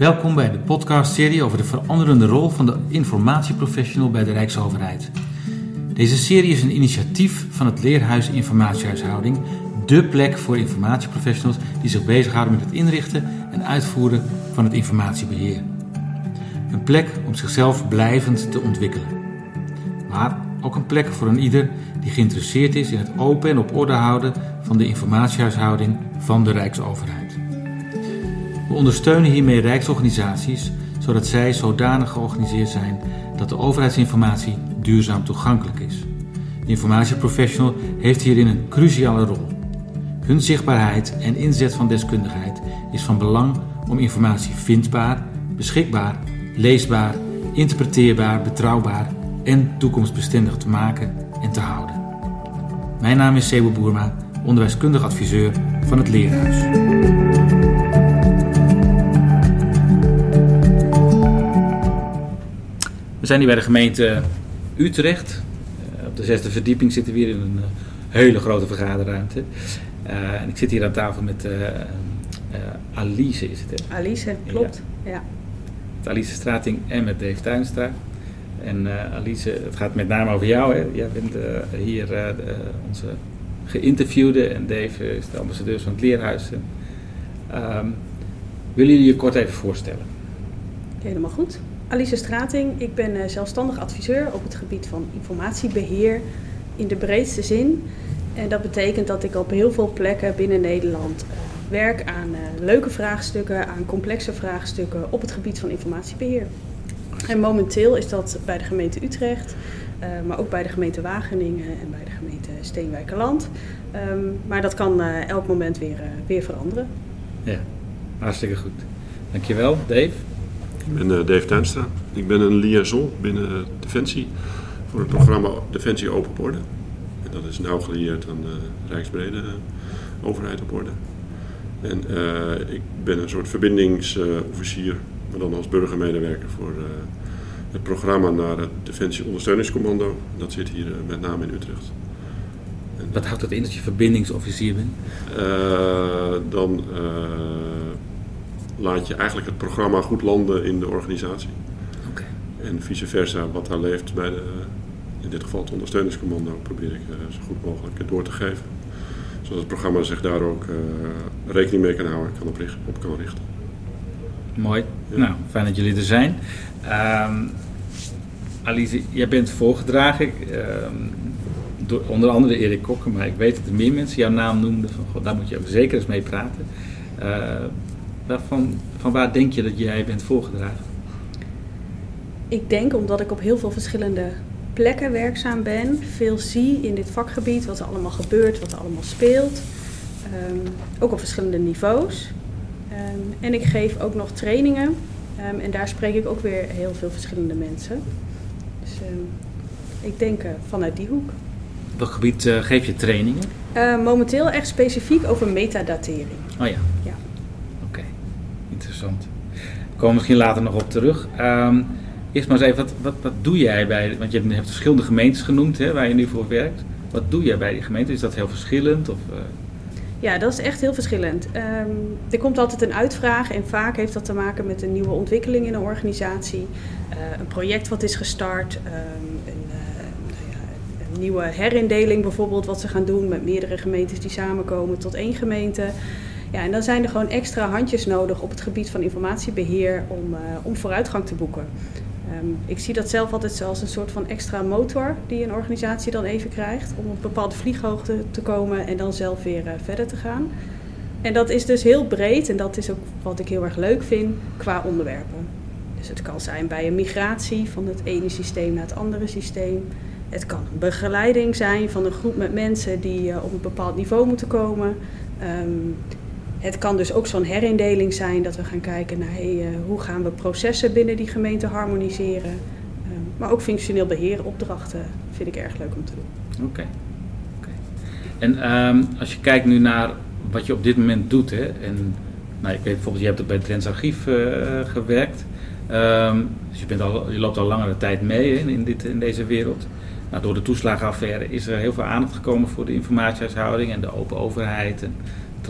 Welkom bij de podcastserie over de veranderende rol van de informatieprofessional bij de Rijksoverheid. Deze serie is een initiatief van het Leerhuis Informatiehuishouding, dé plek voor informatieprofessionals die zich bezighouden met het inrichten en uitvoeren van het informatiebeheer. Een plek om zichzelf blijvend te ontwikkelen. Maar ook een plek voor een ieder die geïnteresseerd is in het open en op orde houden van de informatiehuishouding van de Rijksoverheid. We ondersteunen hiermee rijksorganisaties zodat zij zodanig georganiseerd zijn dat de overheidsinformatie duurzaam toegankelijk is. De informatieprofessional heeft hierin een cruciale rol. Hun zichtbaarheid en inzet van deskundigheid is van belang om informatie vindbaar, beschikbaar, leesbaar, interpreteerbaar, betrouwbaar en toekomstbestendig te maken en te houden. Mijn naam is Sebo Boerma, onderwijskundig adviseur van het Leerhuis. Zijn hier bij de gemeente Utrecht. Uh, op de zesde verdieping zitten we hier in een uh, hele grote vergaderruimte. Uh, en ik zit hier aan tafel met Alice, is het hè? Alice, klopt. Ja. ja. Met Alice Strating en met Dave Tuinstra. En Alice, het gaat met name over jou. Hè? Jij bent hier onze geïnterviewde en Dave is de ambassadeur van het Leerhuis. Um, willen jullie je kort even voorstellen? Helemaal goed. Alice Strating, ik ben eh, zelfstandig adviseur op het gebied van informatiebeheer in de breedste zin. En dat betekent dat ik op heel veel plekken binnen Nederland eh, werk aan eh, leuke vraagstukken, aan complexe vraagstukken op het gebied van informatiebeheer. En momenteel is dat bij de gemeente Utrecht, maar ook bij de gemeente Wageningen en bij de gemeente Steenwijkerland. Um, maar dat kan elk moment weer, weer veranderen. Ja, hartstikke goed. Dankjewel, Dave. Ik ben uh, Dave Tuinstra. Ik ben een liaison binnen Defensie voor het programma Defensie Open Orde. En dat is nauw gelieerd aan de Rijksbrede overheid op orde. En uh, ik ben een soort verbindingsofficier, maar dan als burgermedewerker voor uh, het programma naar het Defensie Ondersteuningscommando. Dat zit hier met name in Utrecht. En Wat houdt dat in dat je verbindingsofficier bent? dan laat je eigenlijk het programma goed landen in de organisatie. Okay. En vice versa, wat daar leeft bij de, in dit geval het ondersteuningscommando, probeer ik uh, zo goed mogelijk door te geven. Zodat het programma zich daar ook rekening mee kan houden en kan op, op kan richten. Mooi. Ja. Nou, fijn dat jullie er zijn. Um, Alice, jij bent voorgedragen. Um, door onder andere Erik Kokken, maar ik weet dat er meer mensen jouw naam noemden. Van, God, daar moet je ook zeker eens mee praten. Uh, Waarvan, van waar denk je dat jij bent voorgedragen? Ik denk omdat ik op heel veel verschillende plekken werkzaam ben, veel zie in dit vakgebied, wat er allemaal gebeurt, wat er allemaal speelt. Um, ook op verschillende niveaus. Um, en ik geef ook nog trainingen um, en daar spreek ik ook weer heel veel verschillende mensen. Dus ik denk uh, vanuit die hoek. Welk gebied uh, geef je trainingen? Uh, momenteel echt specifiek over metadatering. Oh ja. ja interessant. Daar komen we misschien later nog op terug. Um, eerst maar eens even, wat, wat, wat doe jij bij, want je hebt verschillende gemeentes genoemd hè, waar je nu voor werkt. Wat doe jij bij die gemeente? Is dat heel verschillend? Of, uh... Ja, dat is echt heel verschillend. Um, er komt altijd een uitvraag en vaak heeft dat te maken met een nieuwe ontwikkeling in een organisatie. Uh, een project wat is gestart, um, een, uh, een, nieuwe herindeling bijvoorbeeld wat ze gaan doen met meerdere gemeentes die samenkomen tot één gemeente. Ja, en dan zijn er gewoon extra handjes nodig op het gebied van informatiebeheer om, uh, om vooruitgang te boeken. Um, ik zie dat zelf altijd als een soort van extra motor die een organisatie dan even krijgt om op bepaalde vlieghoogte te komen en dan zelf weer uh, verder te gaan. En dat is dus heel breed en dat is ook wat ik heel erg leuk vind qua onderwerpen. Dus het kan zijn bij een migratie van het ene systeem naar het andere systeem. Het kan een begeleiding zijn van een groep met mensen die uh, op een bepaald niveau moeten komen. Um, het kan dus ook zo'n herindeling zijn dat we gaan kijken naar uh, hoe gaan we processen binnen die gemeente harmoniseren. Um, maar ook functioneel beheer opdrachten vind ik erg leuk om te doen. Oké. Okay. En um, als je kijkt nu naar wat je op dit moment doet, hè, en nou, ik weet bijvoorbeeld, je hebt bij het Drents Archief uh, gewerkt. Um, dus je, bent al, je loopt al langere tijd mee in, in, dit, in deze wereld. Nou, door de toeslagenaffaire is er heel veel aandacht gekomen voor de informatiehuishouding en de open overheid. En,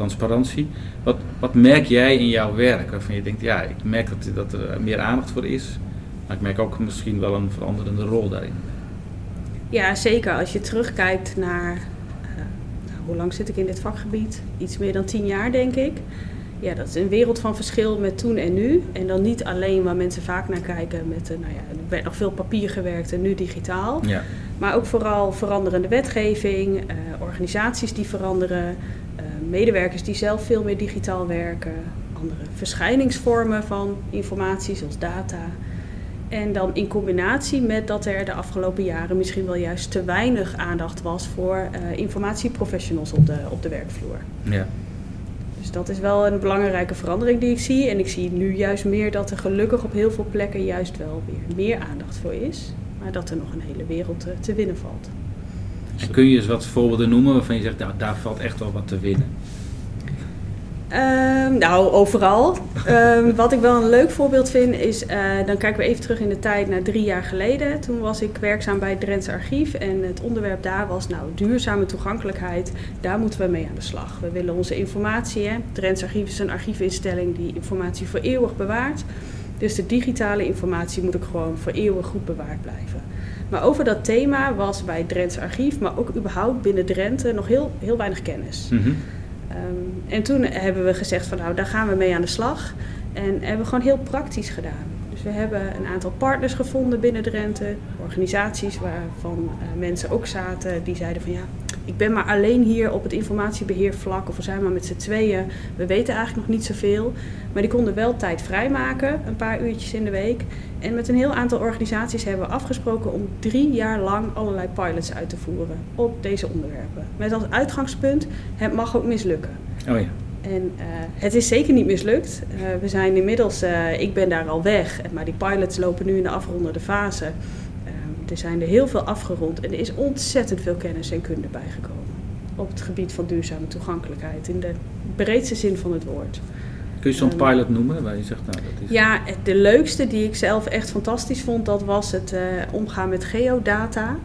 transparantie. Wat, wat merk jij in jouw werk waarvan je denkt, ja, ik merk dat, dat er meer aandacht voor is, maar ik merk ook misschien wel een veranderende rol daarin? Ja, zeker. Als je terugkijkt naar uh, hoe lang zit ik in dit vakgebied? Iets meer dan tien jaar, denk ik. Ja, dat is een wereld van verschil met toen en nu. En dan niet alleen waar mensen vaak naar kijken met, uh, nou ja, er werd nog veel papier gewerkt en nu digitaal. Ja. Maar ook vooral veranderende wetgeving, uh, organisaties die veranderen, medewerkers die zelf veel meer digitaal werken, andere verschijningsvormen van informatie zoals data. En dan in combinatie met dat er de afgelopen jaren misschien wel juist te weinig aandacht was voor uh, informatieprofessionals op de, op de werkvloer. Ja. Dus dat is wel een belangrijke verandering die ik zie. En ik zie nu juist meer dat er gelukkig op heel veel plekken juist wel weer meer aandacht voor is. Maar dat er nog een hele wereld te, te winnen valt. En kun je eens wat voorbeelden noemen waarvan je zegt, nou, daar valt echt wel wat te winnen? Um, nou, overal. Um, wat ik wel een leuk voorbeeld vind is, uh, dan kijken we even terug in de tijd naar drie jaar geleden. Toen was ik werkzaam bij het Drents Archief en het onderwerp daar was nou duurzame toegankelijkheid. Daar moeten we mee aan de slag. We willen onze informatie, hè. het Drents Archief is een archiefinstelling die informatie voor eeuwig bewaart. Dus de digitale informatie moet ook gewoon voor eeuwig goed bewaard blijven. Maar over dat thema was bij het Drents Archief, maar ook überhaupt binnen Drenthe, nog heel, heel weinig kennis. Mm -hmm. Um, en toen hebben we gezegd van nou, daar gaan we mee aan de slag. En hebben we gewoon heel praktisch gedaan. Dus we hebben een aantal partners gevonden binnen Drenthe, organisaties waarvan uh, mensen ook zaten die zeiden van ja, ik ben maar alleen hier op het informatiebeheervlak of we zijn maar met z'n tweeën. We weten eigenlijk nog niet zoveel. Maar die konden wel tijd vrijmaken, een paar uurtjes in de week. En met een heel aantal organisaties hebben we afgesproken om drie jaar lang allerlei pilots uit te voeren op deze onderwerpen. Met als uitgangspunt, het mag ook mislukken. Oh ja. En uh, het is zeker niet mislukt. Uh, we zijn inmiddels, uh, ik ben daar al weg, maar die pilots lopen nu in de afrondende fase. Er zijn er heel veel afgerond en er is ontzettend veel kennis en kunde bijgekomen. Op het gebied van duurzame toegankelijkheid, in de breedste zin van het woord. Kun je zo'n pilot noemen waar je zegt, nou dat is... Ja, de leukste die ik zelf echt fantastisch vond, dat was het uh, omgaan met geodata.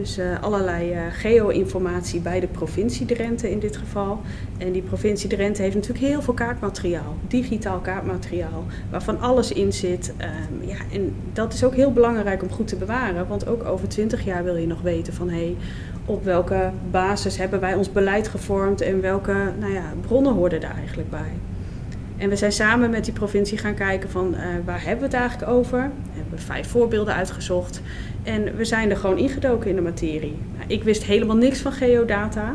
Dus uh, allerlei uh, geo-informatie bij de provincie Drenthe in dit geval. En die provincie Drenthe heeft natuurlijk heel veel kaartmateriaal, digitaal kaartmateriaal, waarvan alles in zit. Um, ja, en dat is ook heel belangrijk om goed te bewaren, want ook over twintig jaar wil je nog weten van hé, hey, op welke basis hebben wij ons beleid gevormd en welke nou ja, bronnen hoorden daar eigenlijk bij. En we zijn samen met die provincie gaan kijken van uh, waar hebben we het eigenlijk over. We hebben vijf voorbeelden uitgezocht. En we zijn er gewoon ingedoken in de materie. Nou, ik wist helemaal niks van geodata.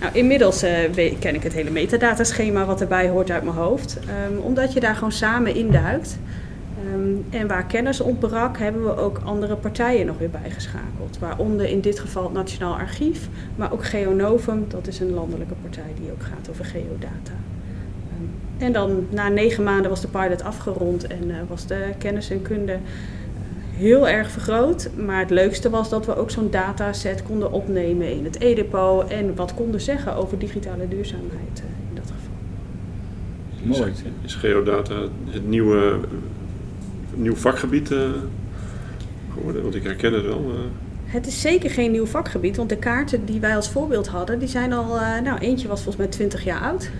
Nou, inmiddels uh, ken ik het hele metadataschema wat erbij hoort uit mijn hoofd. Um, omdat je daar gewoon samen induikt. Um, en waar kennis ontbrak, hebben we ook andere partijen nog weer bijgeschakeld. Waaronder in dit geval het Nationaal Archief, maar ook Geonovum. Dat is een landelijke partij die ook gaat over geodata. En dan na negen maanden was de pilot afgerond en uh, was de kennis en kunde heel erg vergroot. Maar het leukste was dat we ook zo'n dataset konden opnemen in het e-depot en wat konden zeggen over digitale duurzaamheid uh, in dat geval. Mooi. Is, geodata het nieuwe nieuw vakgebied geworden? Want ik herken het wel. Het is zeker geen nieuw vakgebied, want de kaarten die wij als voorbeeld hadden, die zijn al, nou eentje was volgens mij 20 jaar oud.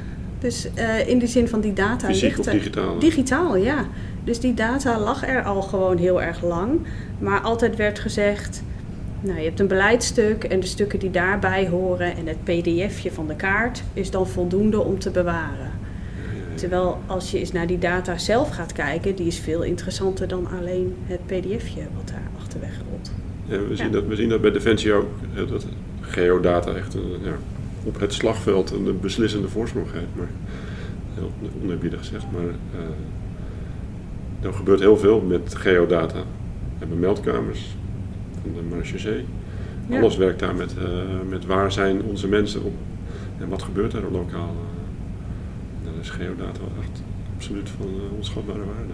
Dus uh, in die zin van die data Fysiek ligt er, digitaal? Digitaal, ja. Dus die data lag er al gewoon heel erg lang. Maar altijd werd gezegd, nou, je hebt een beleidstuk en de stukken die daarbij horen en het pdfje van de kaart is dan voldoende om te bewaren. Terwijl als je eens naar die data zelf gaat kijken, die is veel interessanter dan alleen het pdfje wat daar achterweg rolt. Ja, we, zien Dat, we zien dat bij Defensie ook, dat geodata echt een, ja, op het slagveld een beslissende voorsprong geeft. Maar heel oneerbiedig gezegd. Maar uh, er gebeurt heel veel met geodata. We hebben meldkamers van de Marechaussee. Ja. Alles werkt daar met, uh, met waar zijn onze mensen op en wat gebeurt er lokaal. Uh, dan is geodata echt absoluut van onschatbare waarde.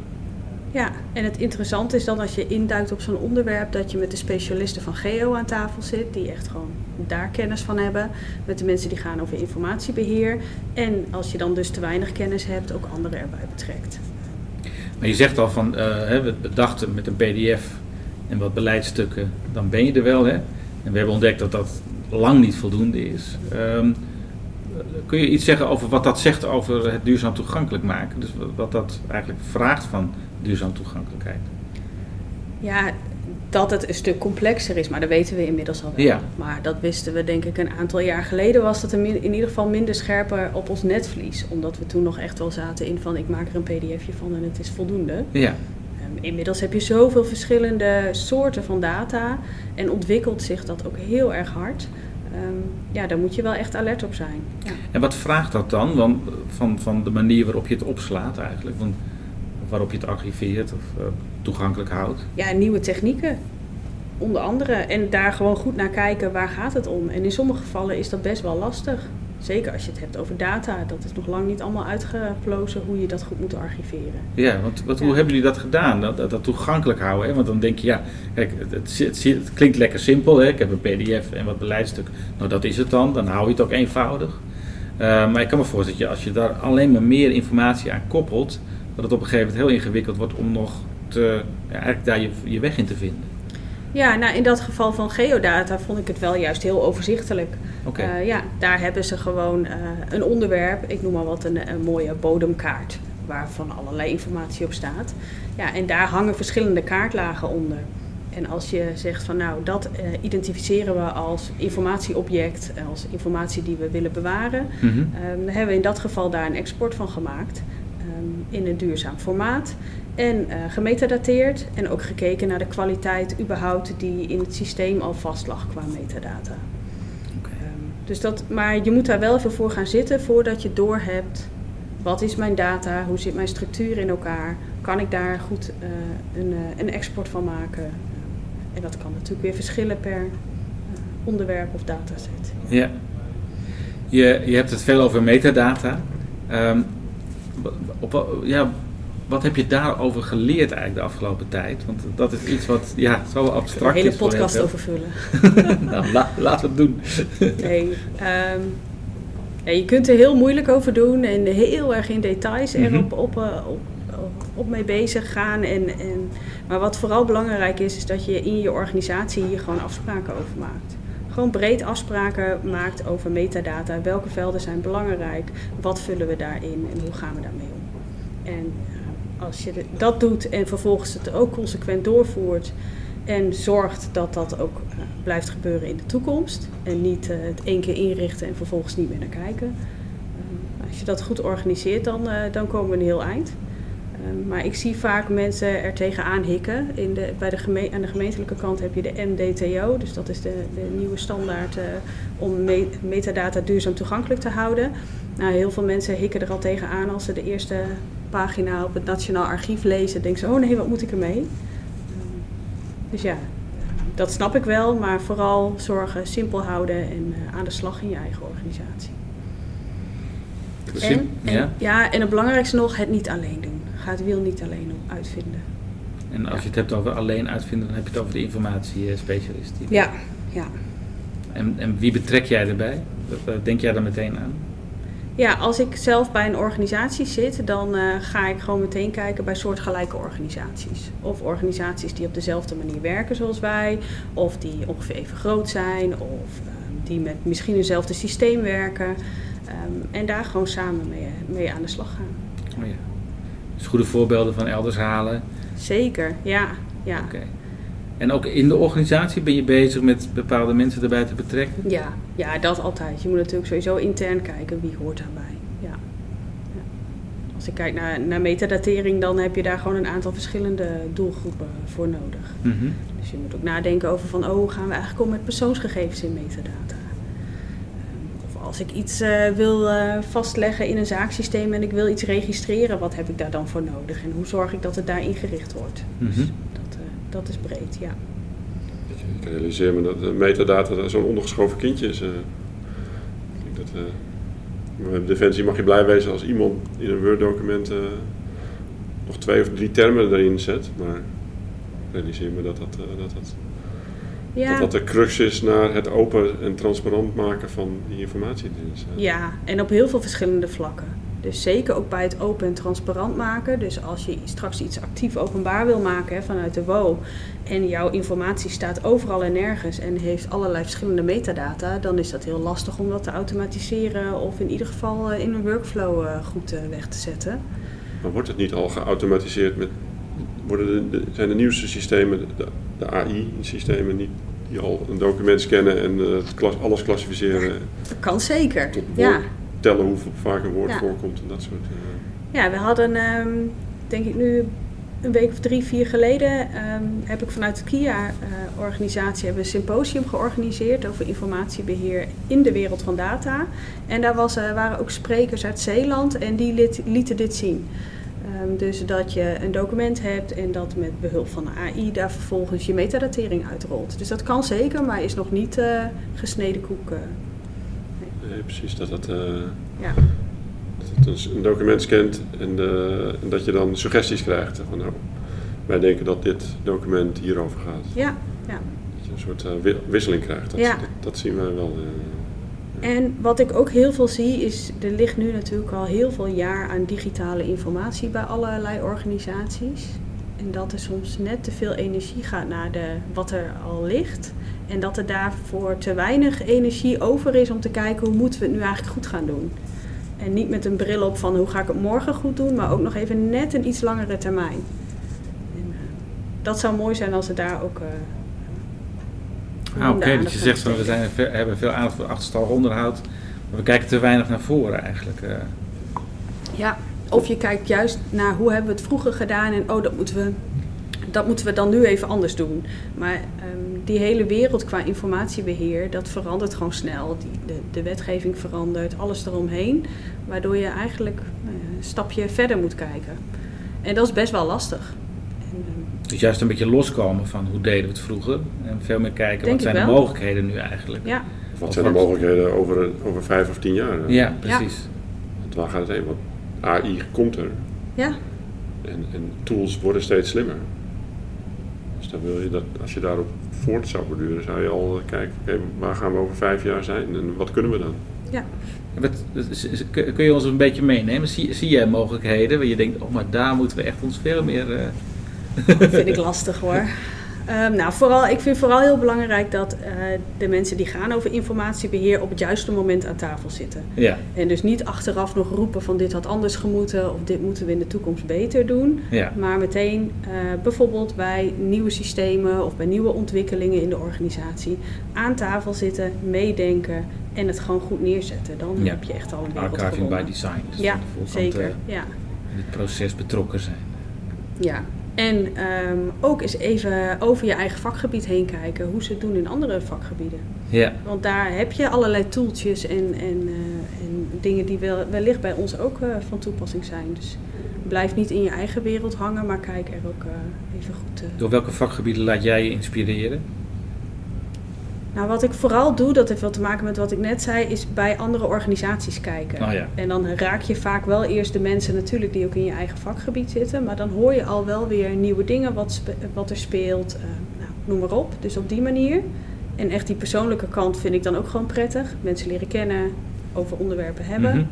Ja, en het interessante is dan als je induikt op zo'n onderwerp dat je met de specialisten van Geo aan tafel zit, die echt gewoon daar kennis van hebben, met de mensen die gaan over informatiebeheer. En als je dan dus te weinig kennis hebt, ook anderen erbij betrekt. Maar je zegt al van, uh, we dachten met een pdf en wat beleidsstukken, dan ben je er wel. Hè? En we hebben ontdekt dat dat lang niet voldoende is. Um, kun je iets zeggen over wat dat zegt over het duurzaam toegankelijk maken? Dus wat dat eigenlijk vraagt van duurzaam toegankelijkheid? Ja, dat het een stuk complexer is, maar dat weten we inmiddels al wel. Ja. Maar dat wisten we denk ik een aantal jaar geleden was dat in ieder geval minder scherper op ons netvlies. Omdat we toen nog echt wel zaten in van ik maak er een pdfje van en het is voldoende. Ja. Ehm, inmiddels heb je zoveel verschillende soorten van data en ontwikkelt zich dat ook heel erg hard. Ehm, ja, daar moet je wel echt alert op zijn. Ja. En wat vraagt dat dan want, van, van de manier waarop je het opslaat eigenlijk? Want, waarop je het archiveert of uh, toegankelijk houdt? Ja, nieuwe technieken. Onder andere. En daar gewoon goed naar kijken waar gaat het om. En in sommige gevallen is dat best wel lastig. Zeker als je het hebt over data. Dat is nog lang niet allemaal uitgeplozen hoe je dat goed moet archiveren. Ja, want wat, hoe hebben jullie dat gedaan? Dat, dat, dat toegankelijk houden. Hè? Want dan denk je, ja, kijk, het, het, het, klinkt lekker simpel. Hè? Ik heb een pdf en wat beleidstuk. Nou, dat is het dan. Dan hou je het ook eenvoudig. Uh, maar ik kan me voorstellen dat je als je daar alleen maar meer informatie aan koppelt, dat het op een gegeven moment heel ingewikkeld wordt om nog te, eigenlijk daar je, je weg in te vinden. Ja, nou in dat geval van geodata vond ik het wel juist heel overzichtelijk. Okay. Uh, ja, daar hebben ze gewoon uh, een onderwerp, ik noem maar wat, een, een, mooie bodemkaart, waarvan allerlei informatie op staat. Ja, en daar hangen verschillende kaartlagen onder. En als je zegt van nou, dat uh, identificeren we als informatieobject, als informatie die we willen bewaren, Mhm. um, dan hebben we in dat geval daar een export van gemaakt in een duurzaam formaat. En uh, gemetadateerd en ook gekeken naar de kwaliteit überhaupt die in het systeem al vast lag qua metadata. Okay. Um, dus dat, maar je moet daar wel even voor gaan zitten voordat je doorhebt wat is mijn data, hoe zit mijn structuur in elkaar, kan ik daar goed uh, een, uh, een, export van maken. en dat kan natuurlijk weer verschillen per onderwerp of dataset. Ja, je, je hebt het veel over metadata. Um, op, ja, wat heb je daarover geleerd eigenlijk de afgelopen tijd? Want dat is iets wat ja, zo abstract is. Een hele podcast over vullen. nou, la, laten we het doen. nee, um, ja, je kunt er heel moeilijk over doen en heel erg in details Mhm. erop op, uh, op, op mee bezig gaan. En, en, maar wat vooral belangrijk is, is dat je in je organisatie hier gewoon afspraken over maakt. Gewoon breed afspraken maakt over metadata. Welke velden zijn belangrijk? Wat vullen we daarin en hoe gaan we daarmee om? En uh, als je dat doet en vervolgens het ook consequent doorvoert en zorgt dat dat ook uh, blijft gebeuren in de toekomst en niet uh, het één keer inrichten en vervolgens niet meer naar kijken. Als je dat goed organiseert, dan, dan komen we een heel eind. Uh, maar ik zie vaak mensen er tegenaan hikken. In de, bij de geme aan de gemeentelijke kant heb je de MDTO, dus dat is de, de nieuwe standaard uh, om me metadata duurzaam toegankelijk te houden. Nou, heel veel mensen hikken er al tegenaan als ze de eerste pagina op het Nationaal Archief lezen. Denken ze, oh nee, wat moet ik ermee? Dus ja, dat snap ik wel, maar vooral zorgen, simpel houden en uh, aan de slag in je eigen organisatie. En, en, ja? ja, en het belangrijkste nog, het niet alleen doen. Ga het wiel niet alleen uitvinden. En als je het hebt over alleen uitvinden, dan heb je het over de informatiespecialist. Ja, ja. En, en wie betrek jij erbij? Denk jij er meteen aan? Ja, als ik zelf bij een organisatie zit, dan uh, ga ik gewoon meteen kijken bij soortgelijke organisaties. Of organisaties die op dezelfde manier werken zoals wij, of die ongeveer even groot zijn, of uh, die met misschien eenzelfde systeem werken. Um, en daar gewoon samen mee, mee, aan de slag gaan. Oh ja. Dus goede voorbeelden van elders halen. Zeker, ja. ja. Oké. Okay. En ook in de organisatie ben je bezig met bepaalde mensen erbij te betrekken? Ja, ja, dat altijd. Je moet natuurlijk sowieso intern kijken wie hoort daarbij. Ja. ja. Als ik kijk naar, naar metadatering, dan heb je daar gewoon een aantal verschillende doelgroepen voor nodig. Mm -hmm. Dus je moet ook nadenken over van, oh, gaan we eigenlijk om met persoonsgegevens in metadata? Als ik iets uh, wil uh, vastleggen in een zaaksysteem en ik wil iets registreren, wat heb ik daar dan voor nodig? En hoe zorg ik dat het daar ingericht wordt? Mm -hmm. dus dat, uh, dat is breed, ja. Ik realiseer me dat metadata zo'n ondergeschoven kindje is. ik denk dat, bij Defensie mag je blij wezen als iemand in een Word-document nog twee of drie termen erin zet. Maar ik realiseer me dat dat, dat, dat ja. Dat dat de crux is naar het open en transparant maken van die informatiedienst. Ja, en op heel veel verschillende vlakken. Dus zeker ook bij het open en transparant maken. Dus als je straks iets actief openbaar wil maken hè, vanuit de WO en jouw informatie staat overal en nergens en heeft allerlei verschillende metadata, dan is dat heel lastig om dat te automatiseren of in ieder geval eh, in een workflow eh, goed eh, weg te zetten. Maar wordt het niet al geautomatiseerd met. Worden de, zijn de nieuwste systemen, de, de AI-systemen, niet die al een document scannen en uh, klas, alles klassificeren? Dat kan zeker. Tot ja. tellen hoe vaak een woord Ja. voorkomt en dat soort. eh, Ja, we hadden, ehm, denk ik nu een week of drie, vier geleden, ehm, heb ik vanuit de KIA-organisatie we een symposium georganiseerd over informatiebeheer in de wereld van data. En daar was, eh, waren ook sprekers uit Zeeland en die liet- lieten dit zien. Ehm, dus dat je een document hebt en dat met behulp van de AI daar vervolgens je metadatering uitrolt. Dus dat kan zeker, maar is nog niet eh, gesneden koek. eh. nee, precies, dat het, eh, ja. dat het een, een document scant en, en dat je dan suggesties krijgt. Van, nou, wij denken dat dit document hierover gaat. Ja, ja. Dat je een soort wi- wisseling krijgt. Dat, Ja. dat, dat zien we wel. En wat ik ook heel veel zie is, er ligt nu natuurlijk al heel veel jaar aan digitale informatie bij allerlei organisaties. En dat er soms net te veel energie gaat naar de, wat er al ligt. En dat er daarvoor te weinig energie over is om te kijken hoe moeten we het nu eigenlijk goed gaan doen. En niet met een bril op van hoe ga ik het morgen goed doen, maar ook nog even net een iets langere termijn. En, eh, dat zou mooi zijn als we daar ook. eh, Ah, Oké, dus aandacht je zegt van we zijn, hebben veel aandacht voor achterstallig onderhoud, maar we kijken te weinig naar voren eigenlijk. eh. Ja, of je kijkt juist naar hoe hebben we het vroeger gedaan en oh, dat moeten we, dat moeten we dan nu even anders doen. Maar ehm, die hele wereld qua informatiebeheer, dat verandert gewoon snel. Die, de, de wetgeving verandert, alles eromheen. Waardoor je eigenlijk nou ja, een stapje verder moet kijken. En dat is best wel lastig. Dus juist een beetje loskomen van hoe deden we het vroeger en veel meer kijken Denk wat zijn de mogelijkheden nu eigenlijk. ja, wat Of zijn de mogelijkheden over, over vijf of tien jaar? Ja, precies. Want waar gaat het heen? Want AI komt er ja, en, en tools worden steeds slimmer. Dus dan wil je dat, als je daarop voort zou borduren, zou je al kijken, oké, waar gaan we over vijf jaar zijn en wat kunnen we dan? ja. Wat, kun je ons een beetje meenemen? Zie, zie jij mogelijkheden waar je denkt, oh maar daar moeten we echt ons veel meer... eh, Dat vind ik lastig hoor. Ehm, nou, vooral, ik vind vooral heel belangrijk dat eh, de mensen die gaan over informatiebeheer op het juiste moment aan tafel zitten. ja, En dus niet achteraf nog roepen van dit had anders gemoeten of dit moeten we in de toekomst beter doen. ja. Maar meteen eh, bijvoorbeeld bij nieuwe systemen of bij nieuwe ontwikkelingen in de organisatie aan tafel zitten, meedenken en het gewoon goed neerzetten. Dan Ja. heb je echt al een wereld Archiving by design. Dus Ja, de zeker. eh, Ja. in het proces betrokken zijn. Ja, en ehm, ook eens even over je eigen vakgebied heen kijken, hoe ze het doen in andere vakgebieden. Ja, Want daar heb je allerlei toeltjes en, en, eh, en dingen die wel, wellicht bij ons ook eh, van toepassing zijn. Dus blijf niet in je eigen wereld hangen, maar kijk er ook eh, even goed. door welke vakgebieden laat jij je inspireren? Nou, wat ik vooral doe, dat heeft wel te maken met wat ik net zei, is bij andere organisaties kijken. Oh ja. En dan raak je vaak wel eerst de mensen natuurlijk die ook in je eigen vakgebied zitten. Maar dan hoor je al wel weer nieuwe dingen wat, wat er speelt. eh, nou, noem maar op. Dus op die manier. En echt die persoonlijke kant vind ik dan ook gewoon prettig. Mensen leren kennen, over onderwerpen hebben. Mhm.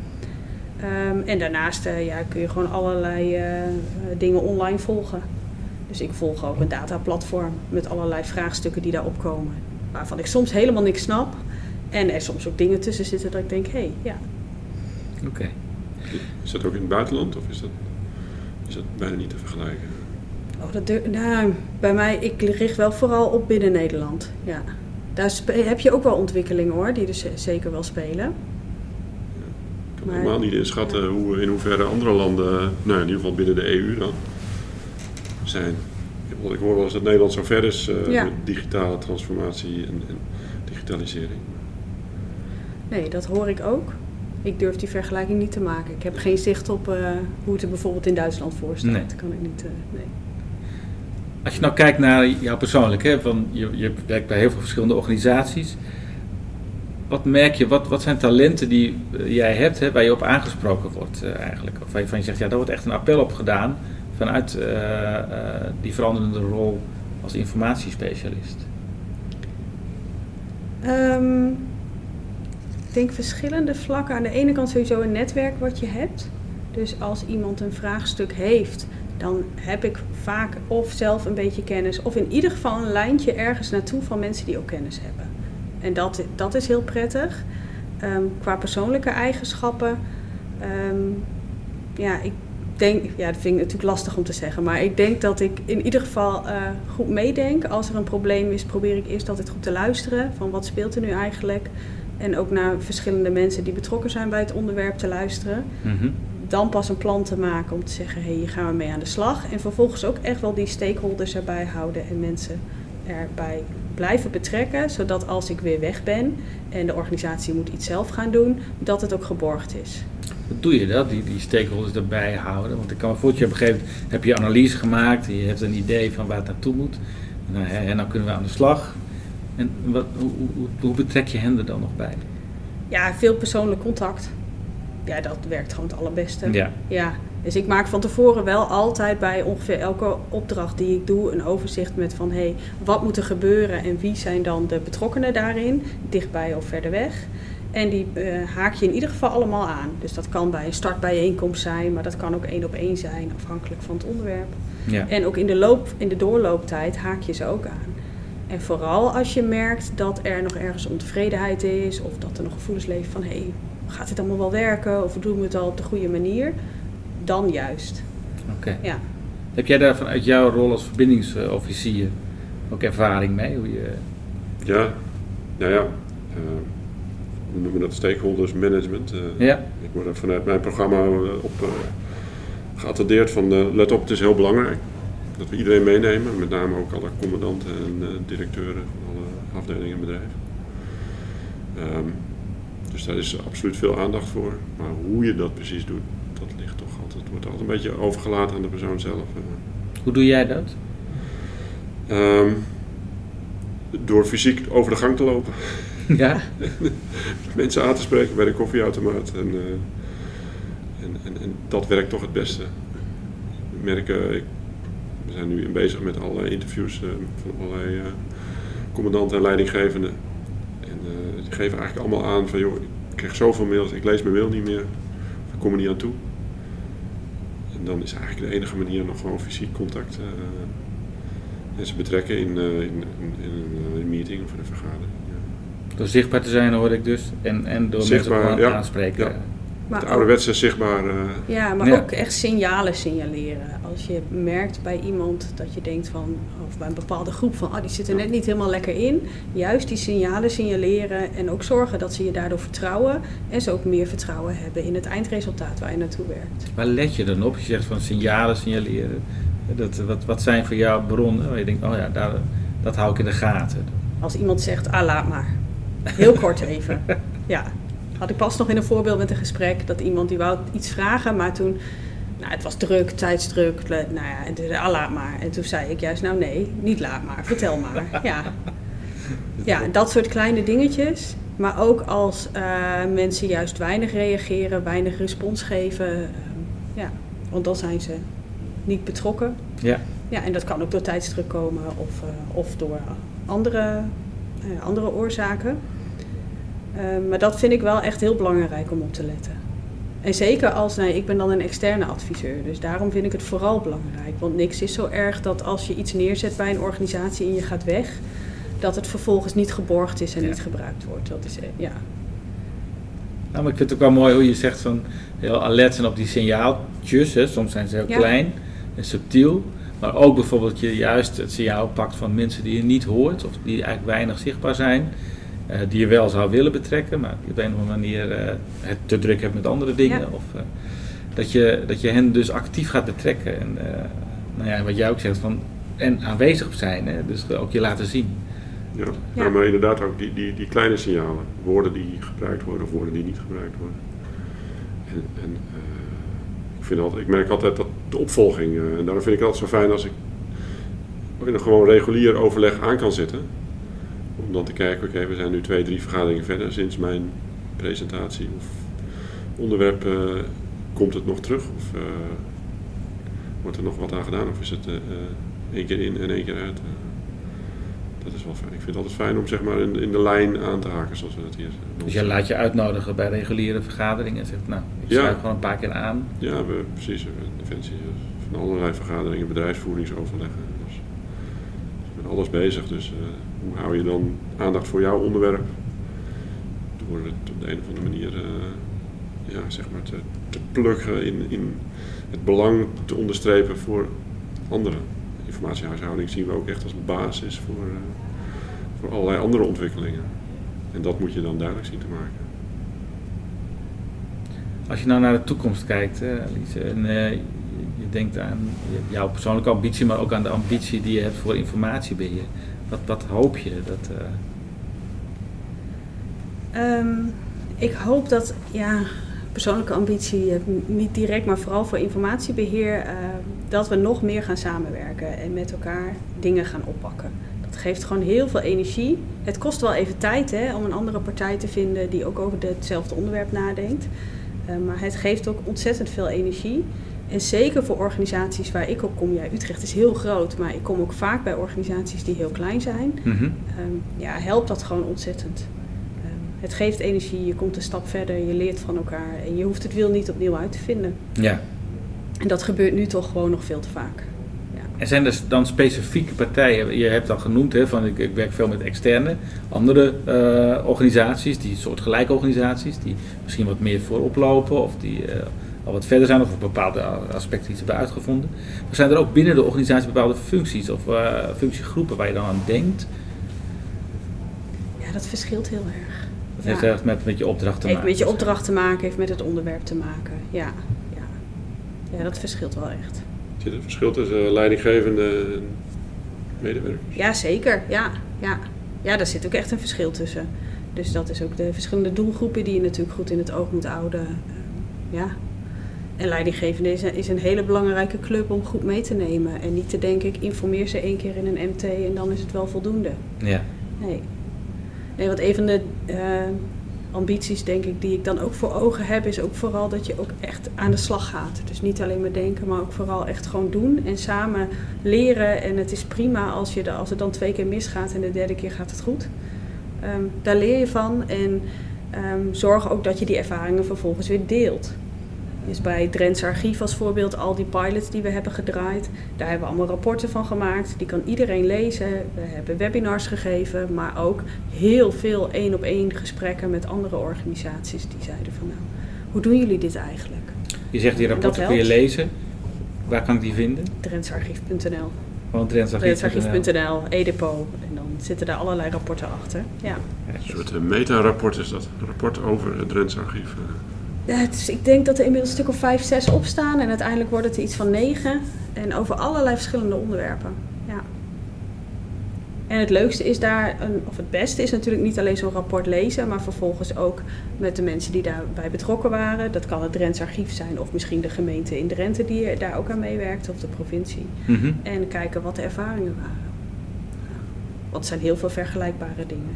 Ehm, en daarnaast eh, ja, kun je gewoon allerlei eh, dingen online volgen. Dus ik volg ook een dataplatform met allerlei vraagstukken die daarop komen. Waarvan ik soms helemaal niks snap. En er soms ook dingen tussen zitten dat ik denk, hé, hey, ja, Oké. Is dat ook in het buitenland of is dat, is dat bijna niet te vergelijken? Oh, dat durf- nou, bij mij, ik richt wel vooral op binnen Nederland. Ja. Daar heb je ook wel ontwikkelingen hoor, die er z- zeker wel spelen. Ik kan Maar- helemaal niet inschatten hoe, in hoeverre andere landen, nou in ieder geval binnen de EU dan, zijn. Want ik hoor wel eens dat Nederland zo ver is eh, Ja. met digitale transformatie en, en digitalisering. Nee, dat hoor ik ook. Ik durf die vergelijking niet te maken. Ik heb geen zicht op eh, hoe het er bijvoorbeeld in Duitsland voor staat. Nee. Dat kan ik niet. eh, nee. Als je nou kijkt naar jou persoonlijk, hè, van je, je werkt bij heel veel verschillende organisaties. Wat merk je, wat, wat zijn talenten die jij hebt, hè, waar je op aangesproken wordt eigenlijk? Of waarvan je zegt, ja, daar wordt echt een appel op gedaan vanuit eh, eh, die veranderende rol als informatiespecialist. Ehm, ik denk verschillende vlakken. Aan de ene kant sowieso een netwerk wat je hebt. Dus als iemand een vraagstuk heeft, dan heb ik vaak of zelf een beetje kennis, of in ieder geval een lijntje ergens naartoe van mensen die ook kennis hebben. En dat, dat is heel prettig. Ehm, qua persoonlijke eigenschappen, ehm, ja, ik denk, ja, dat vind ik natuurlijk lastig om te zeggen, maar ik denk dat ik in ieder geval uh, goed meedenk. Als er een probleem is, probeer ik eerst altijd goed te luisteren van wat speelt er nu eigenlijk. En ook naar verschillende mensen die betrokken zijn bij het onderwerp te luisteren. Mhm. Dan pas een plan te maken om te zeggen, hé, hey, hier gaan we mee aan de slag. En vervolgens ook echt wel die stakeholders erbij houden en mensen erbij blijven betrekken, zodat als ik weer weg ben en de organisatie moet iets zelf gaan doen, dat het ook geborgd is. Hoe doe je dat, die, die stakeholders erbij houden? Want ik kan me voorstellen, op een gegeven moment heb je analyse gemaakt, je hebt een idee van waar het naartoe moet. En, en dan kunnen we aan de slag. En wat, hoe, hoe, hoe betrek je hen er dan nog bij? Ja, veel persoonlijk contact. Ja, dat werkt gewoon het allerbeste. Ja. ja. Dus ik maak van tevoren wel altijd bij ongeveer elke opdracht die ik doe een overzicht met van hé, hey, wat moet er gebeuren en wie zijn dan de betrokkenen daarin, dichtbij of verder weg. En die uh, haak je in ieder geval allemaal aan. Dus dat kan bij een startbijeenkomst zijn, maar dat kan ook één op één zijn, afhankelijk van het onderwerp. Ja. En ook in de, loop, in de doorlooptijd haak je ze ook aan. En vooral als je merkt dat er nog ergens ontevredenheid is, of dat er nog gevoelens leven van hé, hey, gaat dit allemaal wel werken, of doen we het al op de goede manier, dan juist. Oké. Ja. Heb jij daar vanuit jouw rol als verbindingsofficier ook ervaring mee? Hoe je... Ja, nou ja. Uh, we noemen dat stakeholders management. Ja. Ik word er vanuit mijn programma op uh, geattendeerd van let op, het is heel belangrijk dat we iedereen meenemen, met name ook alle commandanten en directeuren van alle afdelingen en bedrijven. Um, dus daar is absoluut veel aandacht voor. Maar hoe je dat precies doet, dat ligt toch altijd, wordt altijd een beetje overgelaten aan de persoon zelf. Hoe doe jij dat? Um, door fysiek over de gang te lopen. Ja. Mensen aan te spreken bij de koffieautomaat. En, uh, en, en, dat werkt toch het beste. Merken, ik, we zijn nu bezig met allerlei interviews uh, van allerlei commandanten en leidinggevenden. En die geven eigenlijk allemaal aan van joh, ik krijg zoveel mails, ik lees mijn mail niet meer. Ik kom er niet aan toe. En dan is eigenlijk de enige manier nog gewoon fysiek contact mensen betrekken in, in, in, in, een meeting of in een vergadering. Door zichtbaar te zijn hoor ik dus. En, en door zichtbaar, mensen ja, aanspreken. Ja. Maar het ouderwetse zichtbaar. Uh, ja, maar ja. ook echt signalen signaleren. Als je merkt bij iemand dat je denkt van, of bij een bepaalde groep van, oh die zit er net niet helemaal lekker in. Juist die signalen signaleren en ook zorgen dat ze je daardoor vertrouwen. En ze ook meer vertrouwen hebben in het eindresultaat waar je naartoe werkt. Waar let je dan op? Je zegt van signalen signaleren. Dat, wat, wat zijn voor jou bronnen waar je denkt, oh ja, daar, dat hou ik in de gaten. Als iemand zegt, ah laat maar. Heel kort even. Ja. Had ik pas nog in een voorbeeld met een gesprek dat iemand die wou iets vragen, maar toen, nou het was druk, tijdsdruk, nou ja, en toen zei ah, laat maar. En toen zei ik juist, nou nee, niet laat maar, vertel maar. Ja, ja dat soort kleine dingetjes. Maar ook als uh, mensen juist weinig reageren, weinig respons geven, uh, ja, want dan zijn ze niet betrokken. Ja. Ja, en dat kan ook door tijdsdruk komen of, uh, of door andere, andere oorzaken. Uh, maar dat vind ik wel echt heel belangrijk om op te letten. En zeker als, nee, ik ben dan een externe adviseur, dus daarom vind ik het vooral belangrijk. Want niks is zo erg dat als je iets neerzet bij een organisatie en je gaat weg, dat het vervolgens niet geborgd is en Ja. niet gebruikt wordt. Dat is, eh, ja. Nou, maar ik vind het ook wel mooi hoe je zegt van heel alert zijn op die signaaltjes. Hè. Soms zijn ze heel Ja. klein en subtiel. Maar ook bijvoorbeeld je juist het signaal pakt van mensen die je niet hoort of die eigenlijk weinig zichtbaar zijn. eh, die je wel zou willen betrekken, maar die op een of andere manier eh, het te druk hebt met andere dingen. Ja. Of, eh, dat, je, dat je hen dus actief gaat betrekken. En eh, nou ja, wat jij ook zegt, van, en aanwezig zijn. Hè. Dus ook je laten zien. ja. Ja. Ja, maar inderdaad ook die, die, die kleine signalen. Woorden die gebruikt worden of woorden die niet gebruikt worden. En, en eh, ik, vind altijd, ik merk altijd dat de opvolging, eh, en daarom vind ik het altijd zo fijn als ik in een gewoon regulier overleg aan kan zitten. Om dan te kijken, oké, we zijn nu twee, drie vergaderingen verder sinds mijn presentatie. Of onderwerp, eh, komt het nog terug? Of eh, wordt er nog wat aan gedaan? Of is het eh, één keer in en één keer uit? Dat is wel fijn. Ik vind het altijd fijn om zeg maar in, in de lijn aan te haken, zoals we dat hier doen. Dus jij laat je uitnodigen bij reguliere vergaderingen en zegt, nou, ik Ja. schrijf gewoon een paar keer aan. Ja, we, precies. We, Defensie eh, van allerlei vergaderingen, bedrijfsvoeringsoverleggen. Dus, dus met alles bezig. Dus eh, hoe hou je dan aandacht voor jouw onderwerp? Door het op de een of andere manier eh, ja, zeg maar te, te pluggen in, in het belang te onderstrepen voor anderen. Informatiehuishouding zien we ook echt als basis voor, eh, voor allerlei andere ontwikkelingen. En dat moet je dan duidelijk zien te maken. Als je nou naar de toekomst kijkt, Alice, en eh, je, denkt aan je- jouw persoonlijke ambitie, maar ook aan de ambitie die je hebt voor informatiebeheer. Wat, wat hoop je? Dat, eh, Ehm, ik hoop dat, ja, persoonlijke ambitie, niet direct, maar vooral voor informatiebeheer, eh, dat we nog meer gaan samenwerken en met elkaar dingen gaan oppakken. Dat geeft gewoon heel veel energie. Het kost wel even tijd hè, om een andere partij te vinden die ook over hetzelfde onderwerp nadenkt. Eh, maar het geeft ook ontzettend veel energie. En zeker voor organisaties waar ik op kom. Ja, Utrecht is heel groot, maar ik kom ook vaak bij organisaties die heel klein zijn. mhm. Ehm, ja, helpt dat gewoon ontzettend. Ehm, het geeft energie, je komt een stap verder, je leert van elkaar en je hoeft het wiel niet opnieuw uit te vinden. Ja. En dat gebeurt nu toch gewoon nog veel te vaak. Ja. En zijn er dan specifieke partijen? Je hebt al genoemd, hè, van ik, ik werk veel met externe, andere eh, organisaties, die soortgelijke organisaties, die misschien wat meer voorop lopen of die eh, al wat verder zijn of op bepaalde aspecten iets hebben uitgevonden. Maar zijn er ook binnen de organisatie bepaalde functies of eh, functiegroepen waar je dan aan denkt? ja, dat verschilt heel erg. Dat Ja. heeft echt met, met je opdracht te heeft maken. met je opdracht te maken, heeft met het onderwerp te maken. Ja, ja. dat verschilt wel echt. Zit er een verschil tussen eh, leidinggevende en medewerkers? Ja, zeker. Ja, ja. ja, daar zit ook echt een verschil tussen. Dus dat is ook de verschillende doelgroepen die je natuurlijk goed in het oog moet houden. Ehm, ja. En leidinggevende is een, is een hele belangrijke club om goed mee te nemen. En niet te denken, ik informeer ze één keer in een MT en dan is het wel voldoende. Ja. Nee. Nee, want een van de eh, ambities, denk ik, die ik dan ook voor ogen heb, is ook vooral dat je ook echt aan de slag gaat. Dus niet alleen maar denken, maar ook vooral echt gewoon doen en samen leren. En het is prima als, je als het dan twee keer misgaat en de derde keer gaat het goed. Ehm, daar leer je van en ehm, zorg ook dat je die ervaringen vervolgens weer deelt. Dus bij Drents Archief als voorbeeld, al die pilots die we hebben gedraaid, daar hebben we allemaal rapporten van gemaakt. Die kan iedereen lezen. We hebben webinars gegeven, maar ook heel veel één op één gesprekken met andere organisaties die zeiden van nou, hoe doen jullie dit eigenlijk? Je zegt die rapporten kun je lezen. Waar kan ik die vinden? Drentsarchief.nl, Gewoon Drentsarchief.nl. EDEPO. En dan zitten daar allerlei rapporten achter. Ja. Een soort meta-rapport is dat. Een rapport over het Drents archief. eh. Ja, is- ik denk dat er inmiddels een stuk of vijf, zes op staan. En uiteindelijk wordt het er iets van negen. En over allerlei verschillende onderwerpen. Ja. En het leukste is daar, een, of het beste is natuurlijk niet alleen zo'n rapport lezen, maar vervolgens ook met de mensen die daarbij betrokken waren. Dat kan het Drents Archief zijn, of misschien de gemeente in Drenthe die daar ook aan meewerkt, of de provincie. Mhm. En kijken wat de ervaringen waren. Want het zijn heel veel vergelijkbare dingen.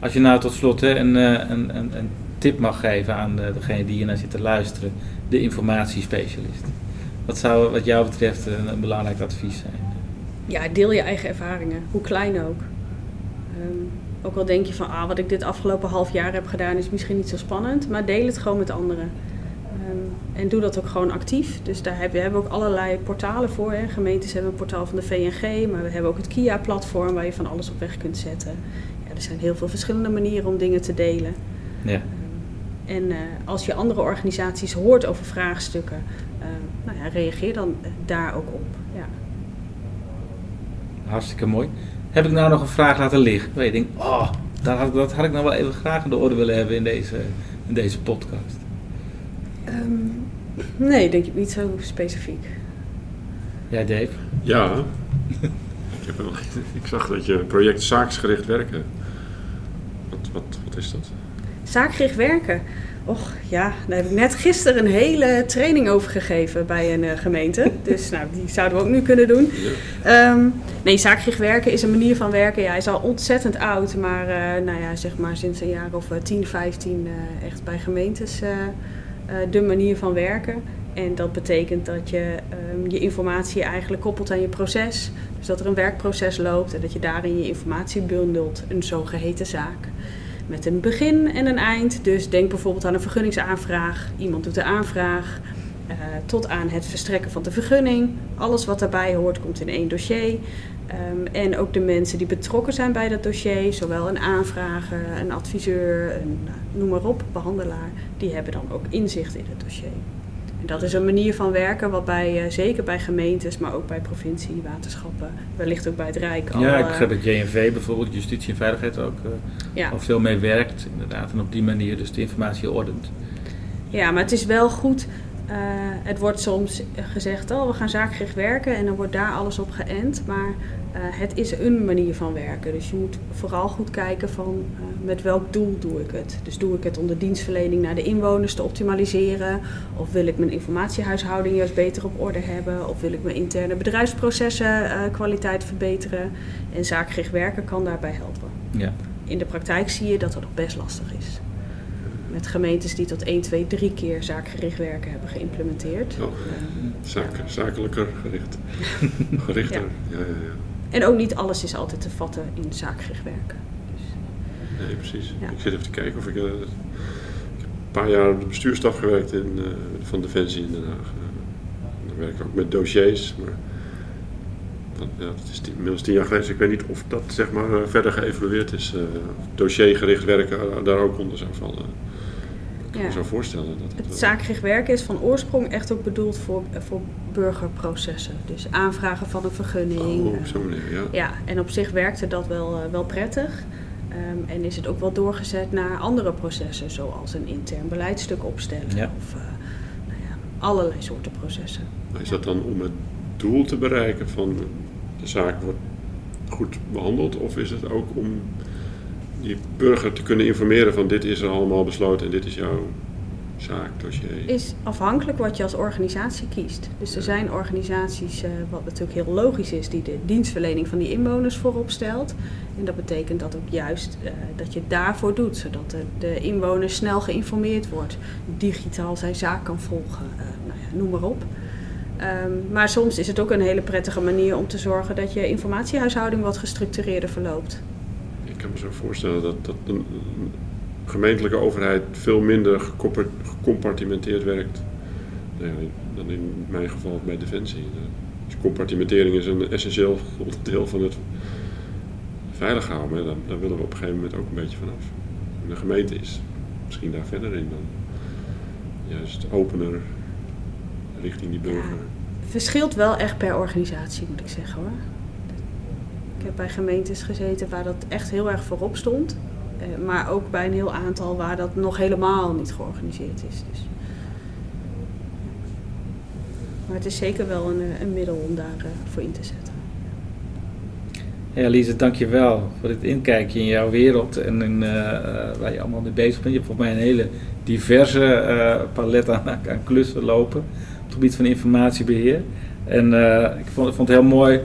Als je nou tot slot hè, een, eh, een, een, een tip mag geven aan eh, degene die hier naar zit te luisteren, de informatiespecialist. Wat zou wat jou betreft een, een belangrijk advies zijn? Ja, deel je eigen ervaringen, hoe klein ook. Ehm, ook al denk je van, ah, wat ik dit afgelopen half jaar heb gedaan is misschien niet zo spannend, maar deel het gewoon met anderen. Ehm, en doe dat ook gewoon actief. Dus daar hebben we hebben ook allerlei portalen voor. Hè. Gemeentes hebben een portaal van de VNG, maar we hebben ook het KIA-platform waar je van alles op weg kunt zetten. Ja, er zijn heel veel verschillende manieren om dingen te delen. Ja. En eh, als je andere organisaties hoort over vraagstukken, eh, nou ja, reageer dan eh, daar ook op. Ja. Hartstikke mooi. Heb ik nou nog een vraag laten liggen? Waar je denkt, oh, dat had, dat had ik nou wel even graag in de orde willen hebben in deze, in deze podcast. Ehm, nee, denk ik niet zo specifiek. Ja, Dave? Ja. ik, heb wel, ik zag dat je project zaaksgericht werken. Wat, wat, wat is dat? Zaakgericht werken. Och ja, daar heb ik net gisteren een hele training over gegeven bij een eh, gemeente. Dus nou, die zouden we ook nu kunnen doen. Ehm, nee, zaakgericht werken is een manier van werken. Ja, hij is al ontzettend oud, maar eh, nou ja, zeg maar sinds een jaar of eh, 10, 15 eh, echt bij gemeentes de manier van werken. En dat betekent dat je ehm, je informatie eigenlijk koppelt aan je proces. Dus dat er een werkproces loopt en dat je daarin je informatie bundelt, een zogeheten zaak. Met een begin en een eind. Dus denk bijvoorbeeld aan een vergunningsaanvraag. Iemand doet de aanvraag. Uh, tot aan het verstrekken van de vergunning. Alles wat daarbij hoort komt in één dossier. Um, en ook de mensen die betrokken zijn bij dat dossier, zowel een aanvrager, een adviseur, een, nou, noem maar op, behandelaar, die hebben dan ook inzicht in het dossier. Dat is een manier van werken waarbij uh, zeker bij gemeentes, maar ook bij provincie, waterschappen, wellicht ook bij het Rijk. Al, ja, ik begrijp dat JNV bijvoorbeeld, Justitie en Veiligheid ook, ja. al veel mee werkt, inderdaad. En op die manier dus de informatie ordent. Ja, maar het is wel goed uh, het wordt soms gezegd, oh, we gaan zaakgericht werken en dan wordt daar alles op geënt. Maar uh, het is een manier van werken. Dus je moet vooral goed kijken van uh, met welk doel doe ik het. Dus doe ik het om de dienstverlening naar de inwoners te optimaliseren? Of wil ik mijn informatiehuishouding juist beter op orde hebben? Of wil ik mijn interne bedrijfsprocessen kwaliteit verbeteren? En zaakgericht werken kan daarbij helpen. Ja. In de praktijk zie je dat dat nog best lastig is met gemeentes die tot 1, 2, 3 keer zaakgericht werken hebben geïmplementeerd. Oh, zaak, zakelijker gericht. Gerichter, ja. Ja, ja, ja. En ook niet alles is altijd te vatten in zaakgericht werken. Dus, nee, precies. Ik zit even te kijken of ik... Uh, ik heb een paar jaar op de bestuurstaf gewerkt in, uh, van Defensie in Den Haag. Uh, dan werk ik ook met dossiers, maar... Ja, dat is inmiddels tien jaar geleden, dus ik weet niet of dat zeg maar, verder geëvalueerd is. dossiergericht werken daar ook onder zou vallen. Ik kan ja. me zo voorstellen. Dat het, het zaakgericht werken is van oorsprong echt ook bedoeld voor, voor burgerprocessen. Dus aanvragen van een vergunning. Oh, op zo'n manier, ja. Ja, en op zich werkte dat wel, uh, wel prettig. Um, en is het ook wel doorgezet naar andere processen, zoals een intern beleidstuk opstellen. Ja. Of uh, nou ja, allerlei soorten processen. Maar is dat dan om het doel te bereiken van de zaak wordt goed behandeld? Of is het ook om die burger te kunnen informeren van dit is er allemaal besloten en dit is jouw zaak, dossier? Is afhankelijk wat je als organisatie kiest. Dus er zijn organisaties, uh, wat natuurlijk heel logisch is, die de dienstverlening van die inwoners voorop stelt. En dat betekent dat ook juist uh, dat je het daarvoor doet, zodat de, de inwoner snel geïnformeerd wordt, digitaal zijn zaak kan volgen, uh, nou ja, noem maar op. Um, maar soms is het ook een hele prettige manier om te zorgen dat je informatiehuishouding wat gestructureerder verloopt kan me zo voorstellen dat, dat een gemeentelijke overheid veel minder gecompartimenteerd werkt dan in mijn geval bij Defensie. Dus compartimentering is een essentieel onderdeel van het veilig houden. Daar, daar, willen we op een gegeven moment ook een beetje vanaf. En de gemeente is misschien daar verder in dan juist opener richting die burger. Het verschilt wel echt per organisatie, moet ik zeggen hoor. Ik heb bij gemeentes gezeten waar dat echt heel erg voorop stond. Eh, maar ook bij een heel aantal waar dat nog helemaal niet georganiseerd is. Dus. Maar het is zeker wel een, eh, een middel om daarvoor uh, voor in te zetten. Ja, Lise, dankjewel voor dit inkijkje in jouw wereld en in, waar je allemaal mee bezig bent. Je hebt volgens mij een hele diverse palet aan, klussen lopen op het gebied van informatiebeheer. En ik vond, vond het heel mooi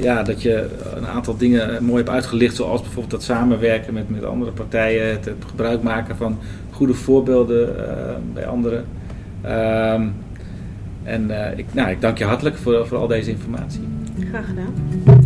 ja, dat je een aantal dingen mooi hebt uitgelicht, zoals bijvoorbeeld dat samenwerken met, met andere partijen, het, gebruik maken van goede voorbeelden uh, bij anderen. Uh, en uh, ik, nou, ik dank je hartelijk voor, voor al deze informatie. Graag gedaan.